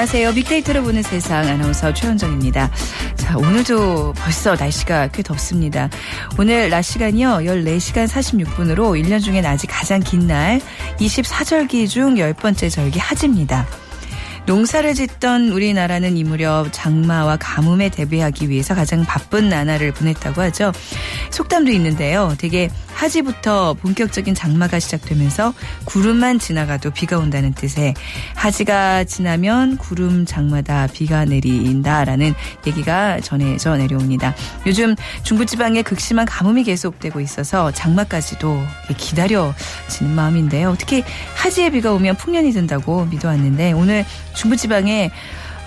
안녕하세요. 빅데이터를 보는 세상 아나운서 최현정입니다. 자, 오늘도 벌써 날씨가 꽤 덥습니다. 오늘 낮 시간이요. 14시간 46분으로 1년 중엔 아직 가장 긴 날 24절기 중 10번째 절기 하지입니다. 농사를 짓던 우리나라는 이 무렵 장마와 가뭄에 대비하기 위해서 가장 바쁜 나날을 보냈다고 하죠. 속담도 있는데요. 되게 하지부터 본격적인 장마가 시작되면서 구름만 지나가도 비가 온다는 뜻의 하지가 지나면 구름 장마다 비가 내린다라는 얘기가 전해져 내려옵니다. 요즘 중부지방에 극심한 가뭄이 계속되고 있어서 장마까지도 기다려지는 마음인데요. 특히 하지에 비가 오면 풍년이 든다고 믿어왔는데 오늘 중부지방에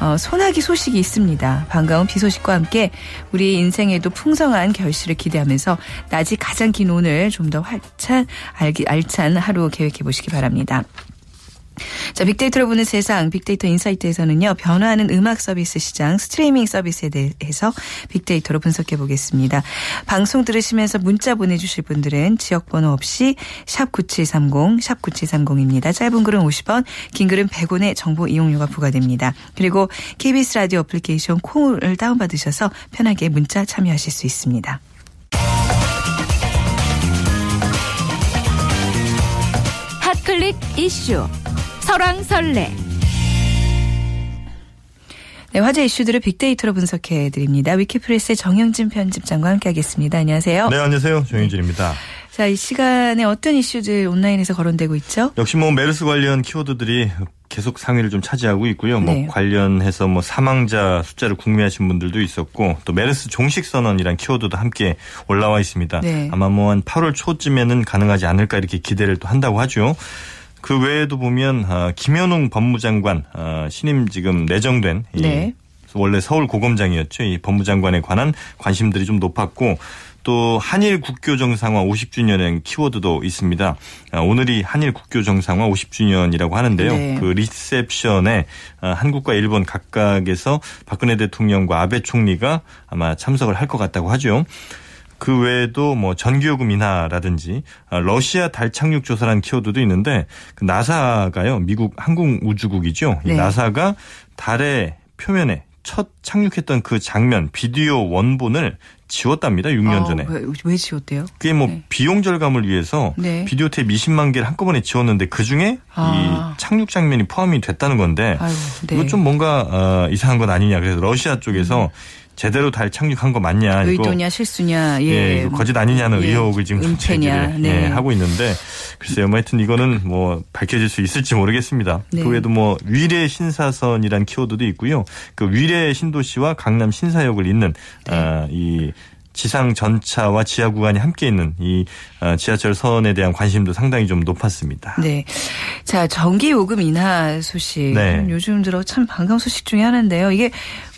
어, 소나기 소식이 있습니다. 반가운 비 소식과 함께 우리 인생에도 풍성한 결실을 기대하면서 낮이 가장 긴 오늘 좀 더 활찬 알찬 하루 계획해 보시기 바랍니다. 자, 빅데이터로 보는 세상, 빅데이터 insight에서는요, 변화하는 음악 서비스 시장, 스트리밍 서비스에 대해서 빅데이터로 분석해 보겠습니다. 방송 들으시면서 문자 보내주실 분들은 지역번호 없이 샵9730, 샵9730입니다. 짧은 글은 50원, 긴 글은 100원의 정보 이용료가 부과됩니다. 그리고 KBS 라디오 어플리케이션 콩을 다운받으셔서 편하게 문자 참여하실 수 있습니다. 클릭 이슈 설왕설래. 네, 화제 이슈들을 빅데이터로 분석해 드립니다. 위키프레스의 정영진 편집장과 함께하겠습니다. 안녕하세요. 네, 안녕하세요. 정영진입니다. 자, 이 시간에 어떤 이슈들 온라인에서 거론되고 있죠? 역시 뭐 메르스 관련 키워드들이 계속 상위를 좀 차지하고 있고요. 뭐 네. 뭐 관련해서 뭐 사망자 숫자를 궁금해하신 분들도 있었고 또 메르스 종식 선언이란 키워드도 함께 올라와 있습니다. 네. 아마 뭐 한 8월 초쯤에는 가능하지 않을까 이렇게 기대를 또 한다고 하죠. 그 외에도 보면 아, 김현웅 법무장관 아, 신임 지금 내정된 네. 원래 서울 고검장이었죠. 이 법무장관에 관한 관심들이 좀 높았고 또 한일 국교 정상화 50주년의 키워드도 있습니다. 아, 오늘이 한일 국교 정상화 50주년이라고 하는데요. 네. 그 리셉션에 한국과 일본 각각에서 박근혜 대통령과 아베 총리가 아마 참석을 할 것 같다고 하죠. 그 외에도 뭐 전기요금 인하라든지 아, 러시아 달 착륙 조사라는 키워드도 있는데 그 나사가요 미국 항공우주국이죠. 네. 이 나사가 달의 표면에 첫 착륙했던 그 장면 비디오 원본을 지웠답니다. 6년 아, 전에. 왜, 왜 지웠대요? 그게 뭐 네. 비용 절감을 위해서 네. 비디오 테이프 20만 개를 한꺼번에 지웠는데 그 중에 아. 이 착륙 장면이 포함이 됐다는 건데 아유, 네. 이거 좀 뭔가 어, 이상한 건 아니냐. 그래서 러시아 쪽에서 음. 제대로 달 착륙한 거 맞냐 의도냐 실수냐 예, 예 이거 거짓 아니냐는 예. 의혹을 지금 은폐냐 네. 예, 하고 있는데 글쎄요 뭐 하여튼 이거는 뭐 밝혀질 수 있을지 모르겠습니다. 네. 그 외에도 뭐 위례 신사선이란 키워드도 있고요. 그 위례 신도시와 강남 신사역을 잇는 네. 아, 이 지상 전차와 지하 구간이 함께 있는 이 어, 지하철 선에 대한 관심도 상당히 좀 높았습니다. 네. 자, 전기 요금 인하 소식. 네. 요즘 들어 참 반가운 소식 중에 하나인데요. 이게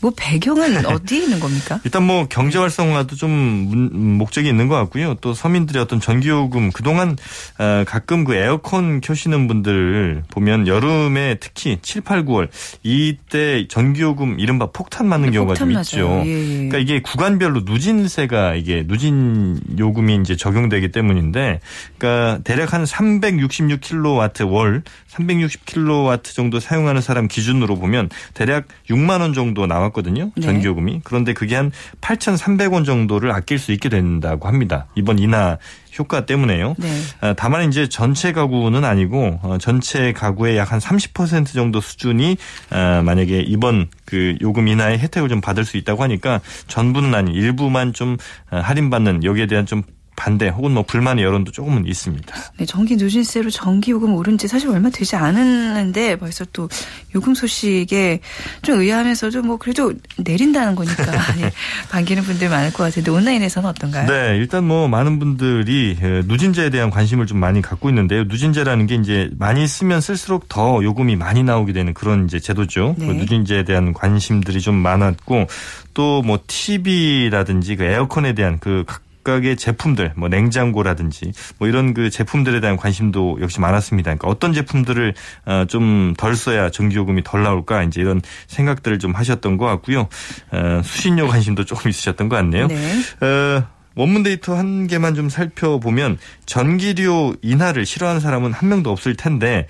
뭐 배경은 어디에 있는 겁니까? 일단 뭐 경제 활성화도 좀 목적이 있는 것 같고요. 또 서민들의 어떤 전기요금 그동안 어, 가끔 그 에어컨 켜시는 분들 보면 여름에 특히 7, 8, 9월 이때 전기요금 이른바 폭탄 맞는 네, 경우가 폭탄 좀 맞아요. 있죠. 예, 예. 그러니까 이게 구간별로 누진세가 이게 누진 요금이 이제 적용되기 때문인데 그러니까 대략 한 366kW 월 360kW 정도 사용하는 사람 기준으로 보면 대략 6만 원 정도 나와 나왔거든요. 네. 전기요금이. 그런데 그게 한 8,300원 정도를 아낄 수 있게 된다고 합니다. 이번 인하 효과 때문에요. 네. 아, 다만 이제 전체 가구는 아니고 어, 전체 가구의 약 한 30% 정도 수준이 아, 만약에 이번 그 요금 인하의 혜택을 좀 받을 수 있다고 하니까 전부는 아닌 일부만 좀 아, 할인받는 여기에 대한 좀 반대 혹은 뭐 불만의 여론도 조금은 있습니다. 네, 전기 누진세로 전기 요금 오른 지 사실 얼마 되지 않았는데 벌써 또 요금 소식에 좀 의아하면서도 뭐 그래도 내린다는 거니까 네, 반기는 분들 많을 것 같은데 온라인에서는 어떤가요? 네, 일단 뭐 많은 분들이 누진제에 대한 관심을 좀 많이 갖고 있는데요. 누진제라는 게 이제 많이 쓰면 쓸수록 더 요금이 많이 나오게 되는 그런 이제 제도죠. 네. 그 누진제에 대한 관심들이 좀 많았고 또 뭐 TV라든지 그 에어컨에 대한 그 각 각의 제품들, 뭐 냉장고라든지 뭐 이런 그 제품들에 대한 관심도 역시 많았습니다. 그러니까 어떤 제품들을 어, 좀덜 써야 전기요금이 덜 나올까 이제 이런 생각들을 좀 하셨던 것 같고요. 어, 수신료 관심도 조금 있으셨던 것 같네요. 네. 어, 원문 데이터 한 개만 좀 살펴보면 전기료 인하를 싫어하는 사람은 한 명도 없을 텐데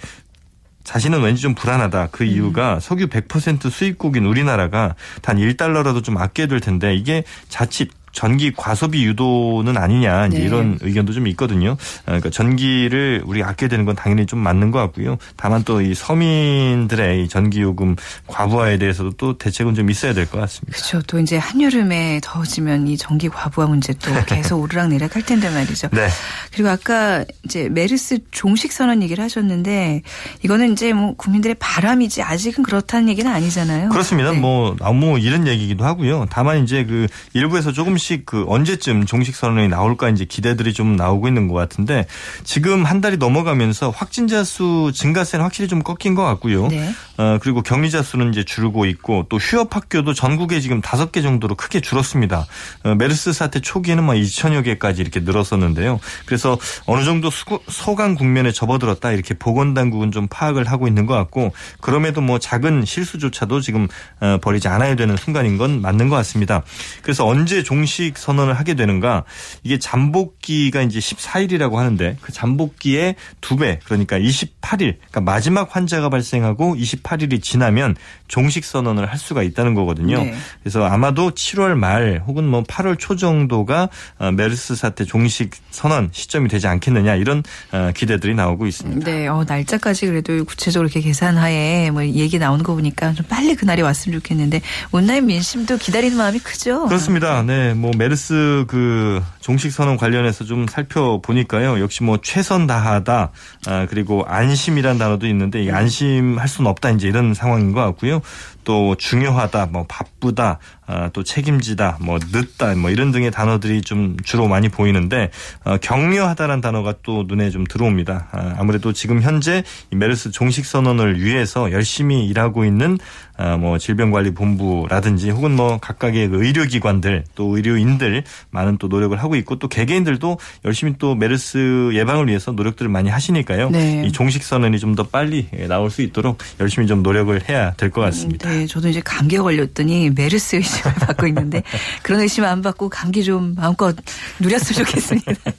자신은 왠지 좀 불안하다. 그 음. 이유가 음. 석유 100% 수입국인 우리나라가 단 1달러라도 좀 아껴야 될 텐데 이게 자칫 전기 과소비 유도는 아니냐 네. 이런 의견도 좀 있거든요. 어, 그러니까 전기를 우리 아껴야 되는 건 당연히 좀 맞는 것 같고요. 다만 또 이 서민들의 이 전기 요금 과부하에 대해서도 또 대책은 좀 있어야 될 것 같습니다. 그렇죠. 또 이제 한여름에 더워지면 이 전기 과부하 문제 또 계속 오르락내리락 할 텐데 말이죠. 네. 그리고 아까 이제 메르스 종식 선언 얘기를 하셨는데 이거는 이제 뭐 국민들의 바람이지 아직은 그렇다는 얘기는 아니잖아요. 그렇습니다. 네. 뭐 너무 이런 얘기기도 하고요. 다만 이제 그 일부에서 조금씩 조금씩 그 언제쯤 종식 선언이 나올까 이제 기대들이 좀 나오고 있는 것 같은데 지금 한 달이 넘어가면서 확진자 수 증가세는 확실히 좀 꺾인 것 같고요. 네. 어, 그리고 격리자 수는 이제 줄고 있고 또 휴업 학교도 전국에 지금 다섯 개 정도로 크게 줄었습니다. 어, 메르스 사태 초기에는 막 2천여 개까지 이렇게 늘었었는데요. 그래서 어느 정도 수, 소강 국면에 접어들었다 이렇게 보건당국은 좀 파악을 하고 있는 것 같고 그럼에도 뭐 작은 실수조차도 지금 어, 버리지 않아야 되는 순간인 건 맞는 것 같습니다. 그래서 언제 종식 공식 선언을 하게 되는가 이게 잠복기가 이제 14일이라고 하는데 그 잠복기의 두배 그러니까 28일 그러니까 마지막 환자가 발생하고 28일이 지나면 종식 선언을 할 수가 있다는 거거든요. 네. 그래서 아마도 7월 말 혹은 뭐 8월 초 정도가 어, 메르스 사태 종식 선언 시점이 되지 않겠느냐 이런 어, 기대들이 나오고 있습니다. 네, 어, 날짜까지 그래도 구체적으로 이렇게 계산하에 뭐 얘기 나오는 거 보니까 좀 빨리 그날이 왔으면 좋겠는데 온라인 민심도 기다리는 마음이 크죠. 그렇습니다. 네, 뭐 메르스 그 종식 선언 관련해서 좀 살펴보니까요. 역시 뭐 최선 다하다 아, 그리고 안심이란 단어도 있는데 이 안심할 수는 없다 이제 이런 상황인 것 같고요. 또 중요하다, 뭐 바쁘다, 아, 또 책임지다, 뭐 늦다, 뭐 이런 등의 단어들이 좀 주로 많이 보이는데 어, 격려하다라는 단어가 또 눈에 좀 들어옵니다. 아, 아무래도 지금 현재 메르스 종식 선언을 위해서 열심히 일하고 있는 아, 뭐 질병관리본부라든지 혹은 뭐 각각의 그 의료기관들 또 의료인들 많은 또 노력을 하고 있고 또 개개인들도 열심히 또 메르스 예방을 위해서 노력들을 많이 하시니까요. 네. 이 종식 선언이 좀 더 빨리 나올 수 있도록 열심히 좀 노력을 해야 될 것 같습니다. 네, 저도 이제 감기에 걸렸더니 메르스 의심을 받고 있는데 그런 의심 안 받고 감기 좀 마음껏 누렸으면 좋겠습니다.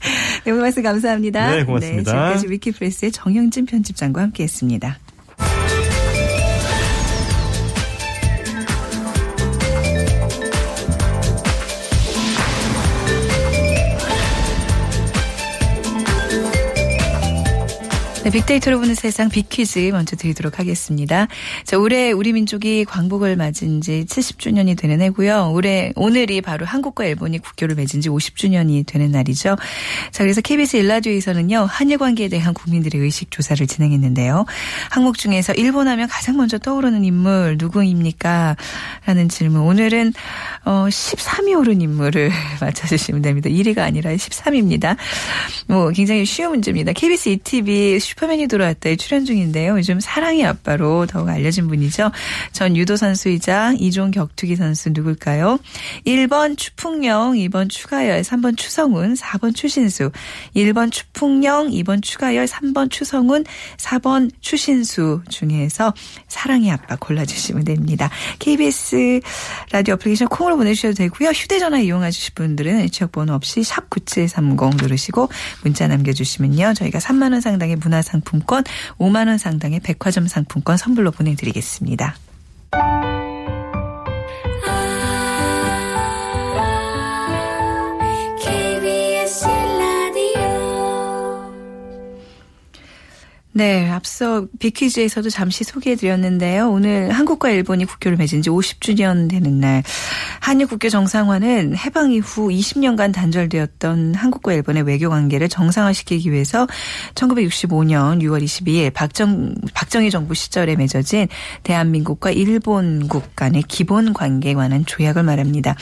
네, 오늘 말씀 감사합니다. 네, 고맙습니다. 네, 지금까지 위키프레스의 정영진 편집장과 함께했습니다. 네, 빅데이터로 보는 세상 빅퀴즈 먼저 드리도록 하겠습니다. 자, 올해 우리 민족이 광복을 맞은 지 70주년이 되는 해고요. 올해 오늘이 바로 한국과 일본이 국교를 맺은 지 50주년이 되는 날이죠. 자, 그래서 KBS 일라디오에서는요. 한일 관계에 대한 국민들의 의식 조사를 진행했는데요. 항목 중에서 일본 하면 가장 먼저 떠오르는 인물 누구입니까? 라는 질문. 오늘은 어 13위 오른 인물을 맞춰 주시면 됩니다. 1위가 아니라 13위입니다. 뭐 굉장히 쉬운 문제입니다. KBS ETV 슈퍼맨이 돌아왔다에 출연 중인데요. 요즘 사랑의 아빠로 더욱 알려진 분이죠. 전 유도 선수이자 이종 격투기 선수 누굴까요? 1번 추풍영, 2번 추가열, 3번 추성훈, 4번 추신수. 1번 추풍영, 2번 추가열, 3번 추성훈, 4번 추신수 중에서 사랑의 아빠 골라주시면 됩니다. KBS 라디오 애플리케이션 콩으로 보내주셔도 되고요. 휴대전화 이용하실 분들은 지역번호 없이 샵9730 누르시고 문자 남겨주시면요. 저희가 3만원 상당의 문화 상품권 5만 원 상당의 백화점 상품권 선물로 보내드리겠습니다. 네, 앞서 비퀴즈에서도 잠시 소개해드렸는데요. 오늘 한국과 일본이 국교를 맺은 지 50주년 되는 날. 한일 국교 정상화는 해방 이후 20년간 단절되었던 한국과 일본의 외교 관계를 정상화시키기 위해서 1965년 6월 22일 박정, 박정희 정부 시절에 맺어진 대한민국과 일본국 간의 기본 관계에 관한 조약을 말합니다.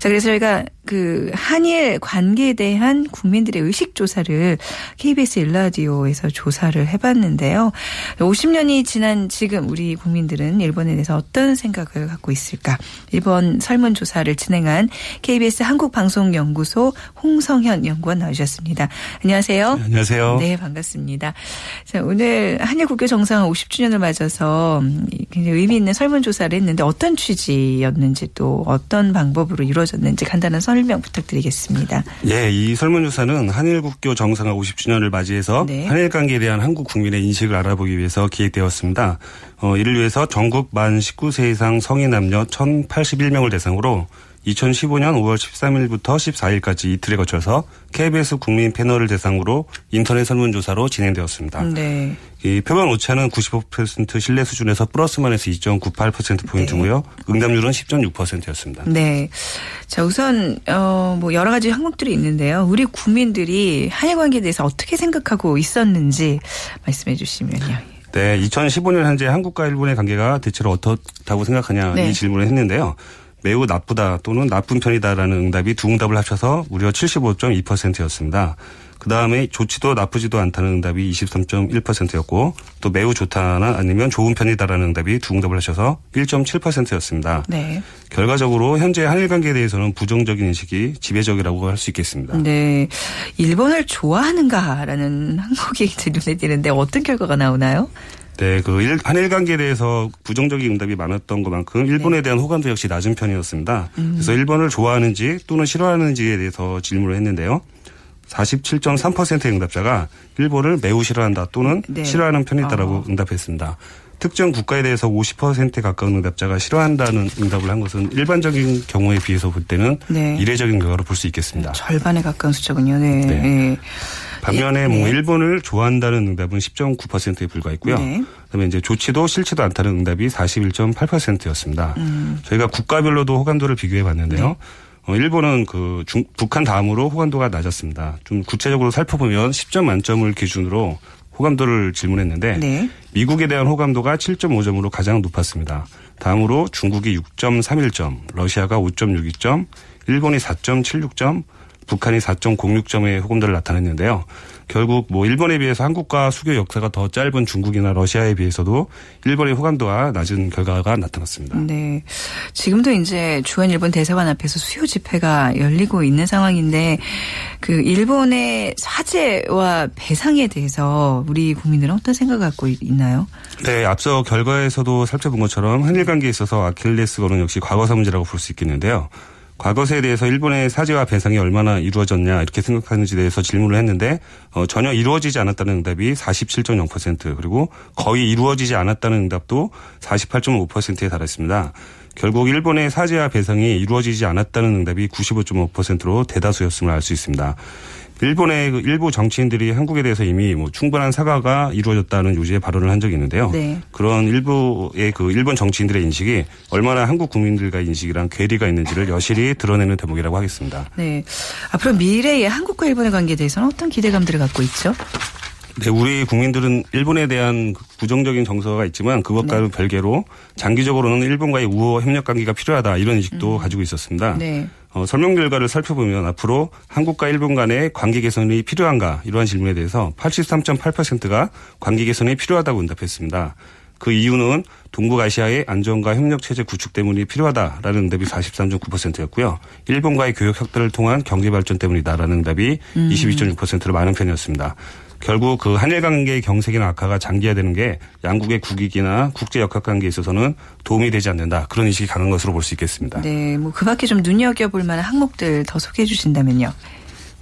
자, 그래서 저희가 그 한일 관계에 대한 국민들의 의식 조사를 KBS 일라디오에서 조사를 해봤는데요. 50년이 지난 지금 우리 국민들은 일본에 대해서 어떤 생각을 갖고 있을까? 일본 설문 조사를 진행한 KBS 한국방송연구소 홍성현 연구원 나오셨습니다. 안녕하세요. 네, 안녕하세요. 네, 반갑습니다. 자, 오늘 한일 국교 정상화 50주년을 맞아서 굉장히 의미 있는 설문 조사를 했는데 어떤 취지였는지 또 어떤 방법으로 이루어졌는지 간단한 선 설명 부탁드리겠습니다. 예, 이 설문조사는 한일 국교 정상화 50주년을 맞이해서 네. 한일 관계에 대한 한국 국민의 인식을 알아보기 위해서 기획되었습니다. 어, 이를 위해서 전국 만 19세 이상 성인 남녀 1,081명을 대상으로 2015년 5월 13일부터 14일까지 이틀에 거쳐서 KBS 국민 패널을 대상으로 인터넷 설문조사로 진행되었습니다. 네. 이 표본 오차는 95% 신뢰 수준에서 플러스만 해서 2.98%포인트고요. 네. 응답률은 10.6%였습니다. 네. 자, 우선, 어, 뭐 여러 가지 항목들이 있는데요. 우리 국민들이 한일 관계에 대해서 어떻게 생각하고 있었는지 말씀해 주시면요. 네. 2015년 현재 한국과 일본의 관계가 대체로 어떻다고 생각하냐 네. 이 질문을 했는데요. 매우 나쁘다 또는 나쁜 편이다라는 응답이 두 응답을 합쳐서 무려 75.2%였습니다. 그 다음에 좋지도 나쁘지도 않다는 응답이 23.1%였고 또 매우 좋다나 아니면 좋은 편이다라는 응답이 두 응답을 하셔서 1.7%였습니다. 네. 결과적으로 현재 한일 관계에 대해서는 부정적인 인식이 지배적이라고 할 수 있겠습니다. 네. 일본을 좋아하는가라는 항목이 눈에 띄는데 어떤 결과가 나오나요? 네, 그 한일 관계에 대해서 부정적인 응답이 많았던 것만큼 일본에 네. 대한 호감도 역시 낮은 편이었습니다. 음. 그래서 일본을 좋아하는지 또는 싫어하는지에 대해서 질문을 했는데요. 47.3%의 응답자가 일본을 매우 싫어한다 또는 네. 싫어하는 편이다라고 어. 응답했습니다. 특정 국가에 대해서 50%에 가까운 응답자가 싫어한다는 응답을 한 것은 일반적인 경우에 비해서 볼 때는 네. 이례적인 결과로 볼 수 있겠습니다. 절반에 가까운 숫자군요. 네. 네. 네. 반면에 예, 뭐 네. 일본을 좋아한다는 응답은 10.9%에 불과했고요. 네. 그다음에 이제 좋지도 싫지도 않다는 응답이 41.8%였습니다. 음. 저희가 국가별로도 호감도를 비교해 봤는데요. 네. 어, 일본은 그 중, 북한 다음으로 호감도가 낮았습니다. 좀 구체적으로 살펴보면 10점 만점을 기준으로 호감도를 질문했는데 네. 미국에 대한 호감도가 7.5점으로 가장 높았습니다. 다음으로 중국이 6.31점, 러시아가 5.62점, 일본이 4.76점, 북한이 4.06점의 호감도를 나타냈는데요. 결국 뭐 일본에 비해서 한국과 수교 역사가 더 짧은 중국이나 러시아에 비해서도 일본의 호감도가 낮은 결과가 나타났습니다. 네. 지금도 이제 주한 일본 대사관 앞에서 수요 집회가 열리고 있는 상황인데 그 일본의 사죄와 배상에 대해서 우리 국민들은 어떤 생각을 갖고 있나요? 네, 앞서 결과에서도 살펴본 것처럼 한일 관계에 있어서 아킬레스 건은 역시 과거사 문제라고 볼 수 있겠는데요. 과거사에 대해서 일본의 사죄와 배상이 얼마나 이루어졌냐 이렇게 생각하는지에 대해서 질문을 했는데 어, 전혀 이루어지지 않았다는 응답이 47.0% 그리고 거의 이루어지지 않았다는 응답도 48.5%에 달했습니다. 결국 일본의 사죄와 배상이 이루어지지 않았다는 응답이 95.5%로 대다수였음을 알 수 있습니다. 일본의 그 일부 정치인들이 한국에 대해서 이미 뭐 충분한 사과가 이루어졌다는 요지의 발언을 한 적이 있는데요. 네. 그런 일부의 그 일본 정치인들의 인식이 얼마나 한국 국민들과 인식이랑 괴리가 있는지를 여실히 드러내는 대목이라고 하겠습니다. 네. 앞으로 미래의 한국과 일본의 관계에 대해서는 어떤 기대감들을 갖고 있죠? 네, 우리 국민들은 일본에 대한 부정적인 정서가 있지만 그것과는 네. 별개로 장기적으로는 일본과의 우호 협력 관계가 필요하다 이런 인식도 음. 가지고 있었습니다. 네. 어, 설명 결과를 살펴보면 앞으로 한국과 일본 간의 관계 개선이 필요한가 이러한 질문에 대해서 83.8%가 관계 개선이 필요하다고 응답했습니다. 그 이유는 동북아시아의 안전과 협력 체제 구축 때문이 필요하다라는 응답이 43.9%였고요. 일본과의 교역 협대를 통한 경제 발전 때문이다라는 응답이 음. 22.6%로 많은 편이었습니다. 결국 그 한일 관계의 경색이나 악화가 장기화되는 게 양국의 국익이나 국제 역학 관계에 있어서는 도움이 되지 않는다. 그런 인식이 강한 것으로 볼 수 있겠습니다. 네, 뭐 그 밖에 좀 눈여겨볼 만한 항목들 더 소개해 주신다면요.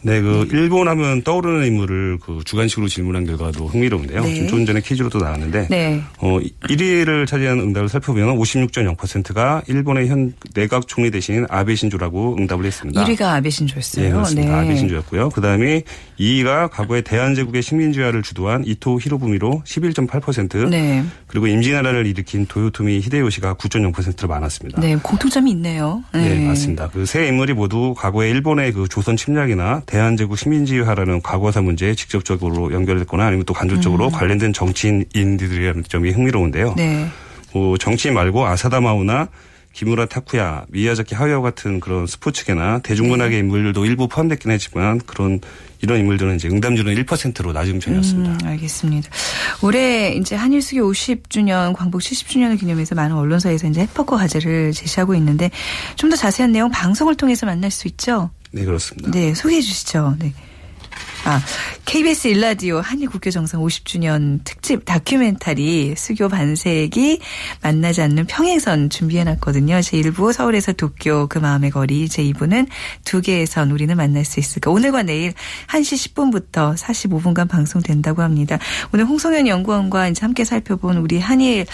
네, 그 일본 하면 떠오르는 인물을 그 주관식으로 질문한 결과도 흥미로운데요. 네. 좀 전에 퀴즈로도 나왔는데 네. 어 1위를 차지한 응답을 살펴보면 56.0%가 일본의 현 내각 총리 대신 아베 신조라고 응답을 했습니다. 1위가 아베 신조였어요. 네, 그렇습니다. 네. 아베 신조였고요. 그다음에 2위가 과거에 대한제국의 식민지화를 주도한 이토 히로부미로 11.8%. 네. 그리고 임진왜란을 일으킨 도요토미 히데요시가 9.0%로 많았습니다. 네, 공통점이 있네요. 네, 네 맞습니다. 그 세 인물이 모두 과거에 일본의 그 조선 침략이나 대한제국 식민지화라는 과거사 문제에 직접적으로 연결됐거나 아니면 또 간접적으로 음. 관련된 정치인들이라는 점이 흥미로운데요. 네. 뭐 정치인 말고 아사다 마우나 기무라 타쿠야, 미야자키 하야오 같은 그런 스포츠계나 대중문학의 네. 인물들도 일부 포함됐긴 했지만 그런 이런 인물들은 이제 응답률은 1%로 낮은 편이었습니다. 음, 알겠습니다. 올해 이제 한일 수교 50주년, 광복 70주년을 기념해서 많은 언론사에서 이제 해퍼커 과제를 제시하고 있는데 좀 더 자세한 내용 방송을 통해서 만날 수 있죠? 네, 그렇습니다. 네, 소개해 주시죠. 네. 아, KBS 일라디오 한일국교 정상 50주년 특집 다큐멘터리 수교 반세기 만나지 않는 평행선 준비해놨거든요. 제1부 서울에서 도쿄 그 마음의 거리 제2부는 두 개의 선 우리는 만날 수 있을까. 오늘과 내일 1시 10분부터 45분간 방송된다고 합니다. 오늘 홍성현 연구원과 이제 함께 살펴본 우리 한일의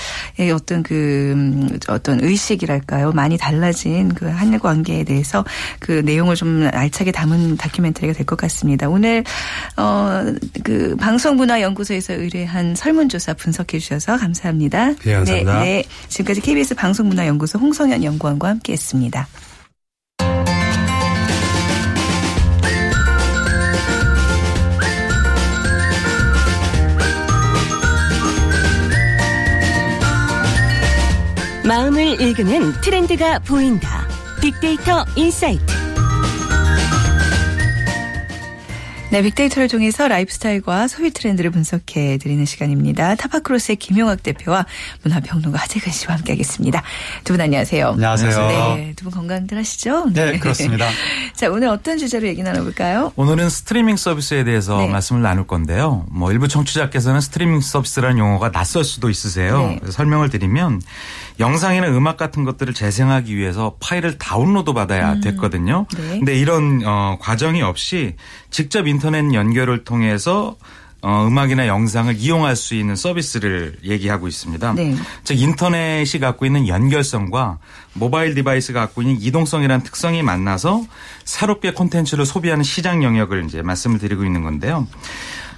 어떤 그 음, 어떤 의식이랄까요. 많이 달라진 그 한일 관계에 대해서 그 내용을 좀 알차게 담은 다큐멘터리가 될 것 같습니다. 오늘 어, 그 방송문화연구소에서 의뢰한 설문조사 분석해 주셔서 감사합니다. 네, 감사합니다. 네, 네. 지금까지 KBS 방송문화연구소 홍성현 연구원과 함께했습니다. 마음을 읽는 트렌드가 보인다. 빅데이터 insight. 네, 빅데이터를 통해서 라이프스타일과 소비 트렌드를 분석해 드리는 시간입니다. 타파크로스의 김용학 대표와 문화평론가 하재근 씨와 함께하겠습니다. 두 분 안녕하세요. 안녕하세요. 네, 두 분 건강들 하시죠? 네, 네, 그렇습니다. 자, 오늘 어떤 주제로 얘기 나눠볼까요? 오늘은 스트리밍 서비스에 대해서 네. 말씀을 나눌 건데요. 뭐 일부 청취자께서는 스트리밍 서비스라는 용어가 낯설 수도 있으세요. 네. 설명을 드리면 영상이나 음악 같은 것들을 재생하기 위해서 파일을 다운로드 받아야 음. 됐거든요. 네. 근데 이런 어, 과정이 없이 직접 인터넷 연결을 통해서 어, 음악이나 영상을 이용할 수 있는 서비스를 얘기하고 있습니다. 네. 즉 인터넷이 갖고 있는 연결성과 모바일 device가 갖고 있는 이동성이라는 특성이 만나서 새롭게 콘텐츠를 소비하는 시장 영역을 이제 말씀을 드리고 있는 건데요.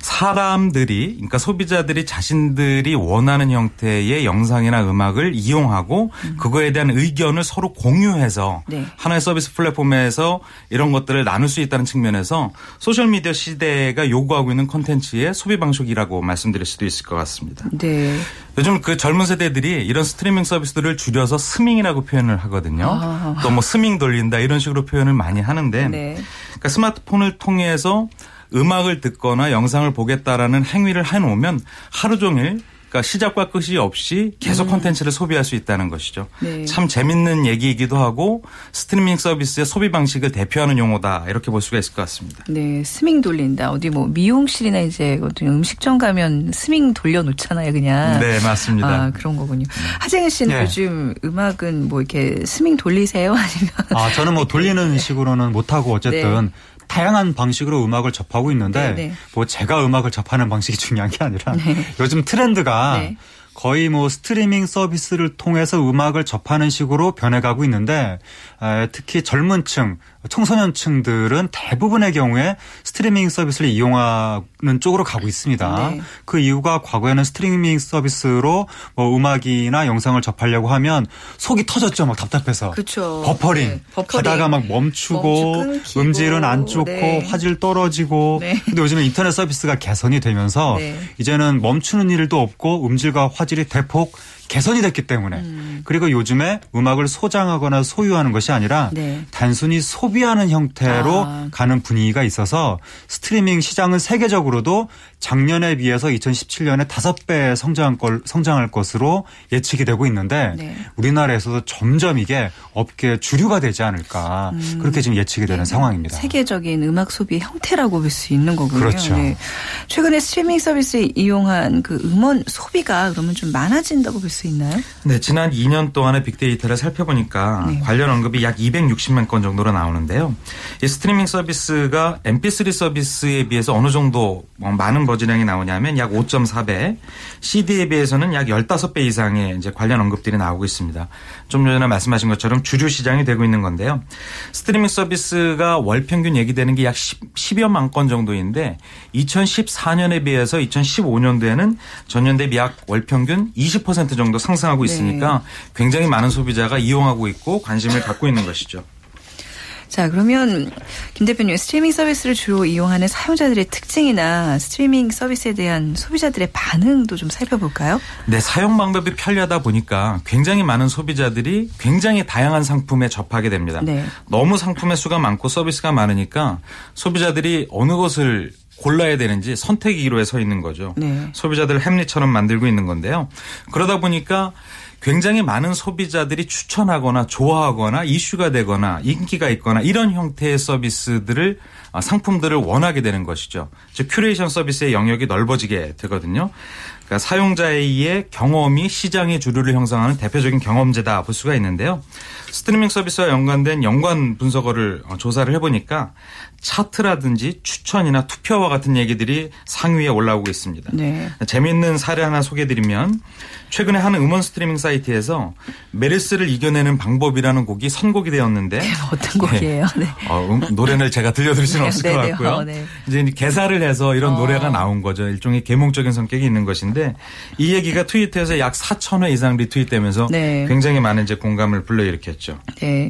사람들이 그러니까 소비자들이 자신들이 원하는 형태의 영상이나 음악을 이용하고 음. 그거에 대한 의견을 서로 공유해서 네. 하나의 서비스 플랫폼에서 이런 것들을 나눌 수 있다는 측면에서 소셜 미디어 시대가 요구하고 있는 콘텐츠의 소비 방식이라고 말씀드릴 수도 있을 것 같습니다. 네. 요즘 그 젊은 세대들이 이런 스트리밍 서비스들을 줄여서 스밍이라고 표현을 하거든요. 아. 또뭐 스밍 돌린다 이런 식으로 표현을 많이 하는데 네. 그러니까 스마트폰을 통해서 음악을 듣거나 영상을 보겠다라는 행위를 해놓으면 하루 종일 그러니까 시작과 끝이 없이 계속 음. 콘텐츠를 음. 소비할 수 있다는 것이죠. 네. 참 재밌는 얘기이기도 하고 스트리밍 서비스의 소비 방식을 대표하는 용어다 이렇게 볼 수가 있을 것 같습니다. 네, 스밍 돌린다. 어디 뭐 미용실이나 이제 어떤 음식점 가면 스밍 돌려놓잖아요, 그냥. 네, 맞습니다. 아, 그런 거군요. 하재근 씨는 네. 요즘 음악은 뭐 이렇게 스밍 돌리세요, 아니면? 아, 저는 뭐 돌리는 식으로는 못 하고 어쨌든 네. 다양한 방식으로 음악을 접하고 있는데 네네. 네. 뭐 제가 음악을 접하는 방식이 중요한 게 아니라 네. 요즘 트렌드가 네. 거의 뭐 스트리밍 서비스를 통해서 음악을 접하는 식으로 변해가고 있는데 특히 젊은 층, 청소년층들은 대부분의 경우에 스트리밍 서비스를 이용하는 쪽으로 가고 있습니다. 네. 그 이유가 과거에는 스트리밍 서비스로 뭐 음악이나 영상을 접하려고 하면 속이 터졌죠. 막 답답해서. 그쵸. 버퍼링. 네. 버퍼링. 가다가 막 멈추고 음질은 안 좋고 네. 화질 떨어지고. 네. 근데 요즘은 인터넷 서비스가 개선이 되면서 네. 이제는 멈추는 일도 없고 음질과 화질이 대폭 개선이 됐기 때문에 음. 그리고 요즘에 음악을 소장하거나 소유하는 것이 아니라 네. 단순히 소비하는 형태로 아. 가는 분위기가 있어서 스트리밍 시장은 세계적으로도 작년에 비해서 2017년에 다섯 배 성장할, 걸, 성장할 것으로 예측이 되고 있는데 네. 우리나라에서도 점점 이게 업계 주류가 되지 않을까 음. 그렇게 지금 예측이 되는 네. 상황입니다. 세계적인 음악 소비 형태라고 볼 수 있는 거군요. 그렇죠. 네. 최근에 스트리밍 서비스 이용한 그 음원 소비가 그러면 좀 많아진다고 볼 수 있나요? 네, 지난 2년 동안의 빅데이터를 살펴보니까 네. 관련 언급이 약 260만 건 정도로 나오는데요. 이 스트리밍 서비스가 MP3 서비스에 비해서 어느 정도 많은 buzz량이 나오냐면 약 5.4배, CD에 비해서는 약 15배 이상의 이제 관련 언급들이 나오고 있습니다. 좀 전에 말씀하신 것처럼 주류 시장이 되고 있는 건데요. 스트리밍 서비스가 월 평균 얘기되는 게 약 10여만 건 정도인데 2014년에 비해서 2015년도에는 전년 대비 약 월 평균 20% 정도 상승하고 있으니까 네. 굉장히 많은 소비자가 이용하고 있고 관심을 갖고 있는 것이죠. 자, 그러면 김 대표님 스트리밍 서비스를 주로 이용하는 사용자들의 특징이나 스트리밍 서비스에 대한 소비자들의 반응도 좀 살펴볼까요? 네, 사용 방법이 편리하다 보니까 굉장히 많은 소비자들이 굉장히 다양한 상품에 접하게 됩니다. 네. 너무 상품의 수가 많고 서비스가 많으니까 소비자들이 어느 것을 골라야 되는지 선택의 기로에 서 있는 거죠. 네. 소비자들을 햄릿처럼 만들고 있는 건데요. 그러다 보니까 굉장히 많은 소비자들이 추천하거나 좋아하거나 이슈가 되거나 인기가 있거나 이런 형태의 서비스들을 아, 상품들을 원하게 되는 것이죠. 즉 큐레이션 서비스의 영역이 넓어지게 되거든요. 그러니까 사용자의 경험이 시장의 주류를 형성하는 대표적인 경험재다 볼 수가 있는데요. 스트리밍 서비스와 연관된 연관 분석어를 어, 조사를 해보니까 차트라든지 추천이나 투표와 같은 얘기들이 상위에 올라오고 있습니다. 네. 재미있는 사례 하나 소개해드리면 최근에 한 음원 스트리밍 사이트에서 메르스를 이겨내는 방법이라는 곡이 선곡이 되었는데 네, 어떤 곡이에요? 네. 어, 음, 노래를 제가 들려드릴 수는 네, 없을 것 네, 같고요. 어, 네. 이제 개사를 해서 이런 어. 노래가 나온 거죠. 일종의 계몽적인 성격이 있는 것인데 이 얘기가 트위터에서 약 4천 회 이상 리트윗되면서 네. 굉장히 많은 이제 공감을 불러일으켰죠. 네.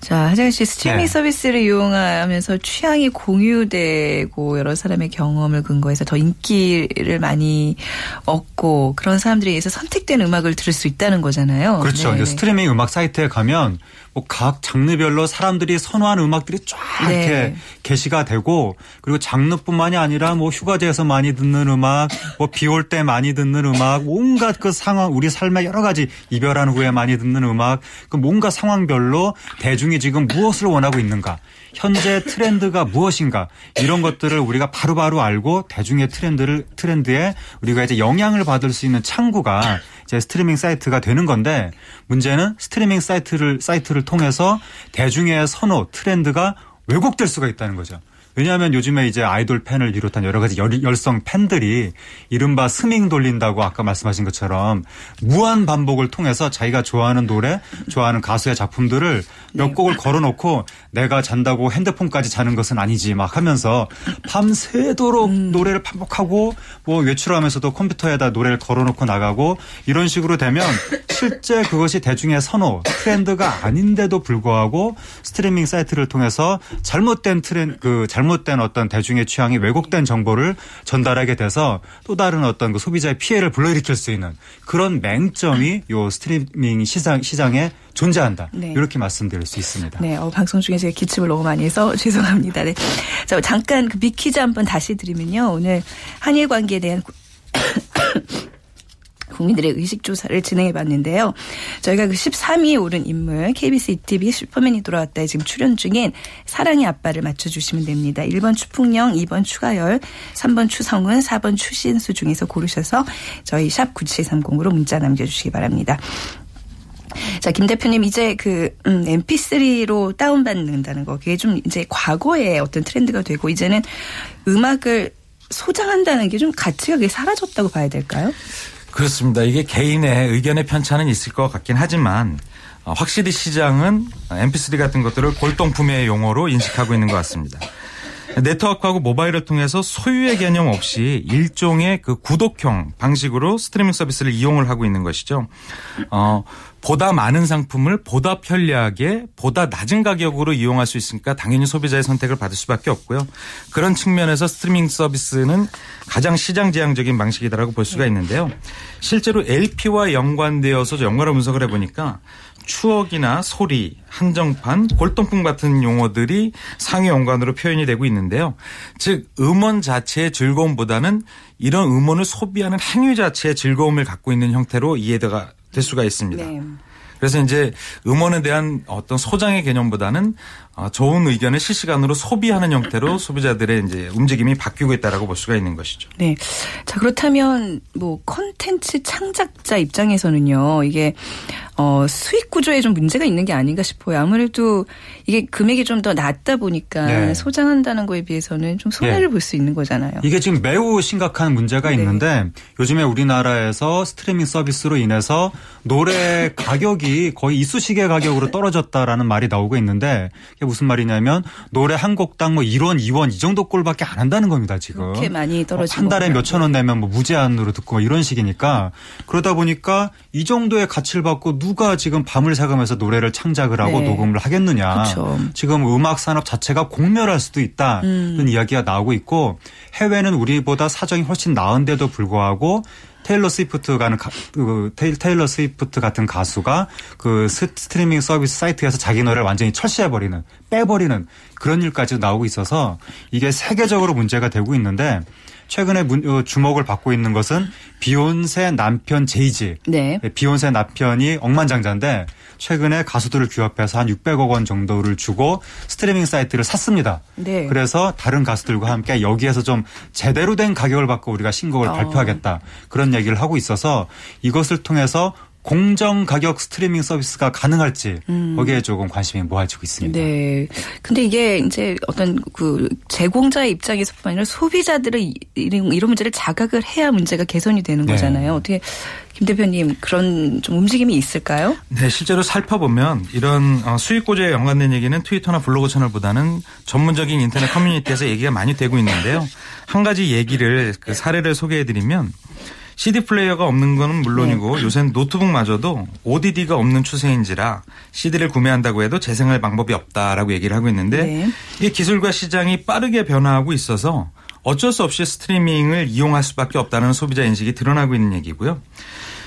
자 하정 씨 스트리밍 서비스를 이용하면서 취 향이 공유되고 여러 사람의 경험을 근거해서 더 인기를 많이 얻고 그런 사람들에 의해서 선택된 음악을 들을 수 있다는 거잖아요. 그렇죠. 네. 스트리밍 음악 사이트에 가면 뭐 각 장르별로 사람들이 선호하는 음악들이 쫙 네. 이렇게 게시가 되고 그리고 장르뿐만이 아니라 뭐 휴가지에서 많이 듣는 음악, 뭐 비 올 때 많이 듣는 음악, 온갖 그 상황 우리 삶의 여러 가지 이별한 후에 많이 듣는 음악, 그 뭔가 상황별로 대중이 지금 무엇을 원하고 있는가, 현재 트렌드가 무엇인가 이런 것들을 우리가 바로바로 바로 알고 대중의 트렌드를 트렌드에 우리가 이제 영향을 받을 수 있는 창구가 이제 스트리밍 사이트가 되는 건데 문제는 스트리밍 사이트를 사이트를 통해서 대중의 선호 트렌드가 왜곡될 수가 있다는 거죠. 왜냐하면 요즘에 이제 아이돌 팬을 비롯한 여러 가지 열, 성 팬들이 이른바 스밍 돌린다고 아까 말씀하신 것처럼 무한 반복을 통해서 자기가 좋아하는 노래, 좋아하는 가수의 작품들을 몇 네. 곡을 걸어놓고 내가 잔다고 핸드폰까지 자는 것은 아니지 막 하면서 밤새도록 음. 노래를 반복하고 뭐 외출하면서도 컴퓨터에다 노래를 걸어놓고 나가고 이런 식으로 되면 실제 그것이 대중의 선호, 트렌드가 아닌데도 불구하고 스트리밍 사이트를 통해서 잘못된 트렌 그 잘못 잘못된 어떤 대중의 취향이 왜곡된 정보를 전달하게 돼서 또 다른 어떤 그 소비자의 피해를 불러일으킬 수 있는 그런 맹점이 요 스트리밍 시장 시장에 존재한다. 네. 이렇게 말씀드릴 수 있습니다. 네, 어, 방송 중에 제가 기침을 너무 많이 해서 죄송합니다. 네. 자, 잠깐 그 미퀴즈 한번 다시 드리면요. 오늘 한일 관계에 대한 국민들의 의식조사를 진행해 봤는데요. 저희가 그 13위에 오른 인물 KBS ETV 슈퍼맨이 돌아왔다에 지금 출연 중인 사랑의 아빠를 맞춰주시면 됩니다. 1번 추풍령, 2번 추가열, 3번 추성은, 4번 추신수 중에서 고르셔서 저희 샵 9730으로 문자 남겨주시기 바랍니다. 자, 김 대표님 이제 그 음, MP3로 다운받는다는 거 그게 좀 이제 과거의 어떤 트렌드가 되고 이제는 음악을 소장한다는 게 좀 가치가 그게 사라졌다고 봐야 될까요? 그렇습니다. 이게 개인의 의견의 편차는 있을 것 같긴 하지만 어, 확실히 시장은 MP3 같은 것들을 골동품의 용어로 인식하고 있는 것 같습니다. 네트워크하고 모바일을 통해서 소유의 개념 없이 일종의 그 구독형 방식으로 스트리밍 서비스를 이용을 하고 있는 것이죠. 어, 보다 많은 상품을 보다 편리하게 보다 낮은 가격으로 이용할 수 있으니까 당연히 소비자의 선택을 받을 수밖에 없고요. 그런 측면에서 스트리밍 서비스는 가장 시장 지향적인 방식이다라고 볼 수가 있는데요. 실제로 LP와 연관되어서 연관을 분석을 해보니까 추억이나 소리, 한정판, 골동품 같은 용어들이 상위 연관으로 표현이 되고 있는데요. 즉 음원 자체의 즐거움보다는 이런 음원을 소비하는 행위 자체의 즐거움을 갖고 있는 형태로 이해가 될 수가 있습니다. 네. 그래서 이제 음원에 대한 어떤 소장의 개념보다는 어, 좋은 의견을 실시간으로 소비하는 형태로 소비자들의 이제 움직임이 바뀌고 있다라고 볼 수가 있는 것이죠. 네. 자, 그렇다면 뭐 컨텐츠 창작자 입장에서는요. 이게 어, 수익 구조에 좀 문제가 있는 게 아닌가 싶어요. 아무래도 이게 금액이 좀 더 낮다 보니까 네. 소장한다는 거에 비해서는 좀 손해를 네. 볼수 있는 거잖아요. 이게 지금 매우 심각한 문제가 네. 있는데 요즘에 우리나라에서 스트리밍 서비스로 인해서 노래 가격이 거의 이쑤시개 가격으로 떨어졌다라는 말이 나오고 있는데 이게 무슨 말이냐면 노래 한 곡당 뭐 1원, 2원 이 정도 꼴밖에 안 한다는 겁니다, 지금. 그렇게 많이 떨어지고 한 달에 몇천 원 내면 뭐 무제한으로 듣고 뭐 이런 식이니까 그러다 보니까 이 정도의 가치를 받고 누가 지금 밤을 새가면서 노래를 창작을 하고 네. 녹음을 하겠느냐. 그렇죠. 지금 음악 산업 자체가 공멸할 수도 있다는 음. 이야기가 나오고 있고 해외는 우리보다 사정이 훨씬 나은데도 불구하고 테일러 스위프트 가는 가, 그 테일러 스위프트 같은 가수가 그 스트리밍 서비스 사이트에서 자기 노래를 완전히 철수해 버리는 빼버리는 그런 일까지도 나오고 있어서 이게 세계적으로 문제가 되고 있는데 최근에 어, 주목을 받고 있는 것은 비욘세 남편 제이지. 네. 네. 비욘세 남편이 억만장자인데 최근에 가수들을 규합해서 한 600억 원 정도를 주고 스트리밍 사이트를 샀습니다. 네. 그래서 다른 가수들과 함께 여기에서 좀 제대로 된 가격을 받고 우리가 신곡을 어. 발표하겠다. 그런 얘기를 하고 있어서 이것을 통해서 공정 가격 스트리밍 서비스가 가능할지 음. 거기에 조금 관심이 모아지고 있습니다. 네. 근데 이게 이제 어떤 그 제공자의 입장에서뿐 아니라 소비자들의 이런, 이런 문제를 자각을 해야 문제가 개선이 되는 네. 거잖아요. 어떻게 김 대표님 그런 좀 움직임이 있을까요? 네, 실제로 살펴보면 이런 어, 수익 고제에 연관된 얘기는 트위터나 블로그 채널보다는 전문적인 인터넷 커뮤니티에서 얘기가 많이 되고 있는데요. 한 가지 얘기를 그 사례를 소개해드리면 CD 플레이어가 없는 것은 물론이고 네. 요새는 노트북마저도 ODD가 없는 추세인지라 CD를 구매한다고 해도 재생할 방법이 없다라고 얘기를 하고 있는데 네. 이 기술과 시장이 빠르게 변화하고 있어서 어쩔 수 없이 스트리밍을 이용할 수밖에 없다는 소비자 인식이 드러나고 있는 얘기고요.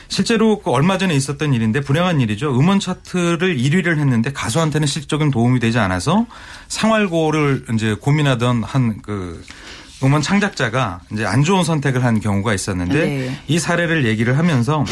실제로 그 얼마 전에 있었던 일인데 불행한 일이죠. 음원 차트를 1위를 했는데 가수한테는 실적인 도움이 되지 않아서 생활고를 이제 고민하던 한 그 음원 창작자가 이제 안 좋은 선택을 한 경우가 있었는데 네. 이 사례를 얘기를 하면서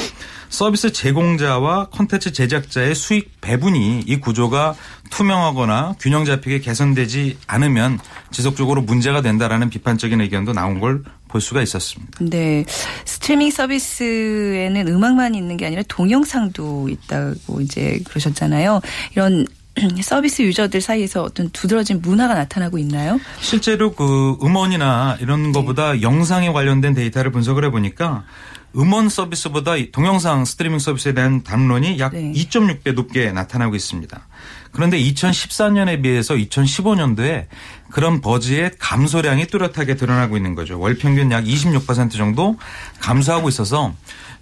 서비스 제공자와 콘텐츠 제작자의 수익 배분이 이 구조가 투명하거나 균형 잡히게 개선되지 않으면 지속적으로 문제가 된다라는 비판적인 의견도 나온 걸 볼 수가 있었습니다. 네. 스트리밍 서비스에는 음악만 있는 게 아니라 동영상도 있다고 이제 그러셨잖아요. 이런 서비스 유저들 사이에서 어떤 두드러진 문화가 나타나고 있나요? 실제로 그 음원이나 이런 것보다 네. 영상에 관련된 데이터를 분석을 해보니까 음원 서비스보다 동영상 스트리밍 서비스에 대한 담론이 약 네. 2.6배 높게 나타나고 있습니다. 그런데 2014년에 비해서 2015년도에 그런 버즈의 감소량이 뚜렷하게 드러나고 있는 거죠. 월 평균 약 26% 정도 감소하고 있어서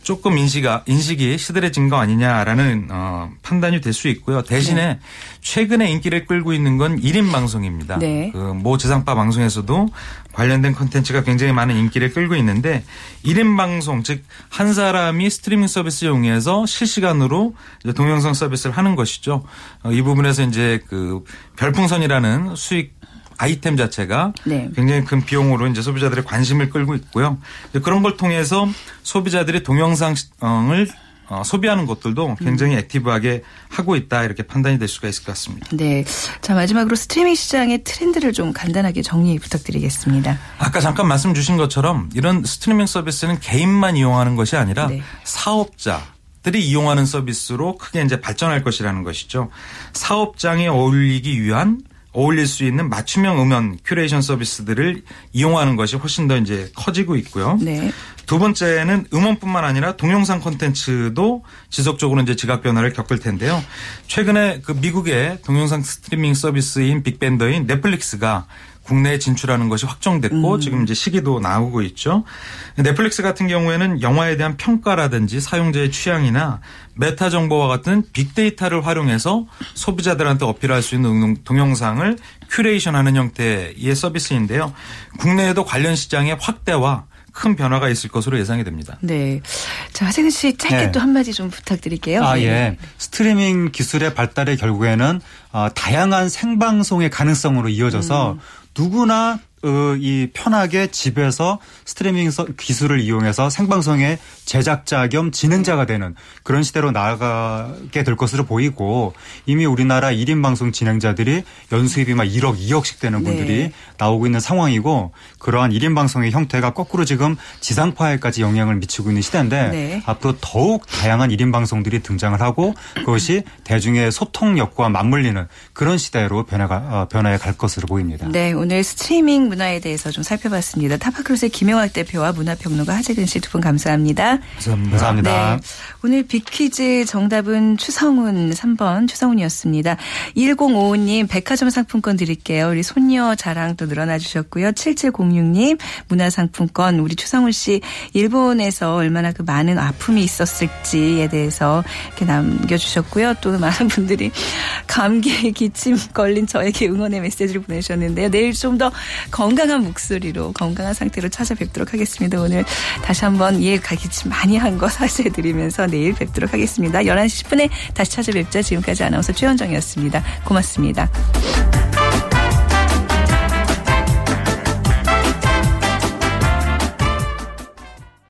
조금 인식가 인식이 시들해진 거 아니냐라는 어, 판단이 될 수 있고요. 대신에 네. 최근에 인기를 끌고 있는 건 1인 방송입니다. 네. 그 모 지상파 방송에서도 관련된 컨텐츠가 굉장히 많은 인기를 끌고 있는데 1인 방송 즉 한 사람이 스트리밍 서비스 이용해서 실시간으로 동영상 서비스를 하는 것이죠. 어, 이 부분에서 이제 그 별풍선이라는 수익 아이템 자체가 네. 굉장히 큰 비용으로 이제 소비자들의 관심을 끌고 있고요. 그런 걸 통해서 소비자들이 동영상을 어, 소비하는 것들도 굉장히 음. 액티브하게 하고 있다 이렇게 판단이 될 수가 있을 것 같습니다. 네. 자 마지막으로 스트리밍 시장의 트렌드를 좀 간단하게 정리 부탁드리겠습니다. 아까 잠깐 말씀 주신 것처럼 이런 스트리밍 서비스는 개인만 이용하는 것이 아니라 네. 사업자 들이 이용하는 서비스로 크게 이제 발전할 것이라는 것이죠. 사업장에 어울리기 위한 어울릴 수 있는 맞춤형 음원 큐레이션 서비스들을 이용하는 것이 훨씬 더 이제 커지고 있고요. 네. 두 번째는 음원뿐만 아니라 동영상 콘텐츠도 지속적으로 이제 지각 변화를 겪을 텐데요. 최근에 그 미국의 동영상 스트리밍 서비스인 big vendor인 넷플릭스가 국내에 진출하는 것이 확정됐고 음. 지금 이제 시기도 나오고 있죠. 넷플릭스 같은 경우에는 영화에 대한 평가라든지 사용자의 취향이나 메타 정보와 같은 빅데이터를 활용해서 소비자들한테 어필할 수 있는 동영상을 큐레이션하는 형태의 서비스인데요. 국내에도 관련 시장의 확대와 큰 변화가 있을 것으로 예상이 됩니다. 네. 자, 하세근 씨 짧게 네. 또 한마디 좀 부탁드릴게요. 아, 네. 예. 스트리밍 기술의 발달의 결국에는 어, 다양한 생방송의 가능성으로 이어져서 음. 누구나 어, 이 편하게 집에서 스트리밍 기술을 이용해서 생방송의 제작자 겸 진행자가 되는 그런 시대로 나아가게 될 것으로 보이고 이미 우리나라 1인 방송 진행자들이 연수입이 막 1억, 2억씩 되는 네. 분들이 네. 나오고 있는 상황이고 그러한 1인 방송의 형태가 거꾸로 지금 지상파에까지 영향을 미치고 있는 시대인데 네. 앞으로 더욱 다양한 1인 방송들이 등장을 하고 그것이 대중의 소통력과 맞물리는 그런 시대로 변화가 어, 변화해 갈 것으로 보입니다. 네, 오늘 스트리밍 문화에 대해서 좀 살펴봤습니다. 타파크루스의 김영학 대표와 문화평론가 하재근 씨 두 분 감사합니다. 감사합니다. 감사합니다. 네. 오늘 빅퀴즈 정답은 추성훈 3번 추성훈이었습니다. 1055님 백화점 상품권 드릴게요. 우리 손녀 자랑 또 늘어나 주셨고요. 7706님 문화상품권 우리 추성훈 씨 일본에서 얼마나 그 많은 아픔이 있었을지에 대해서 이렇게 남겨주셨고요. 또 많은 분들이 감기에 기침 걸린 저에게 응원의 메시지를 보내주셨는데요. 내일 좀 더 건강한 목소리로 건강한 상태로 찾아뵙도록 하겠습니다. 오늘 다시 한번 이해가 기침 말씀 많이 한 거 사죄드리면서 내일 뵙도록 하겠습니다. 11시 10분에 다시 찾아뵙자 지금까지 아나운서 최현정이었습니다. 고맙습니다.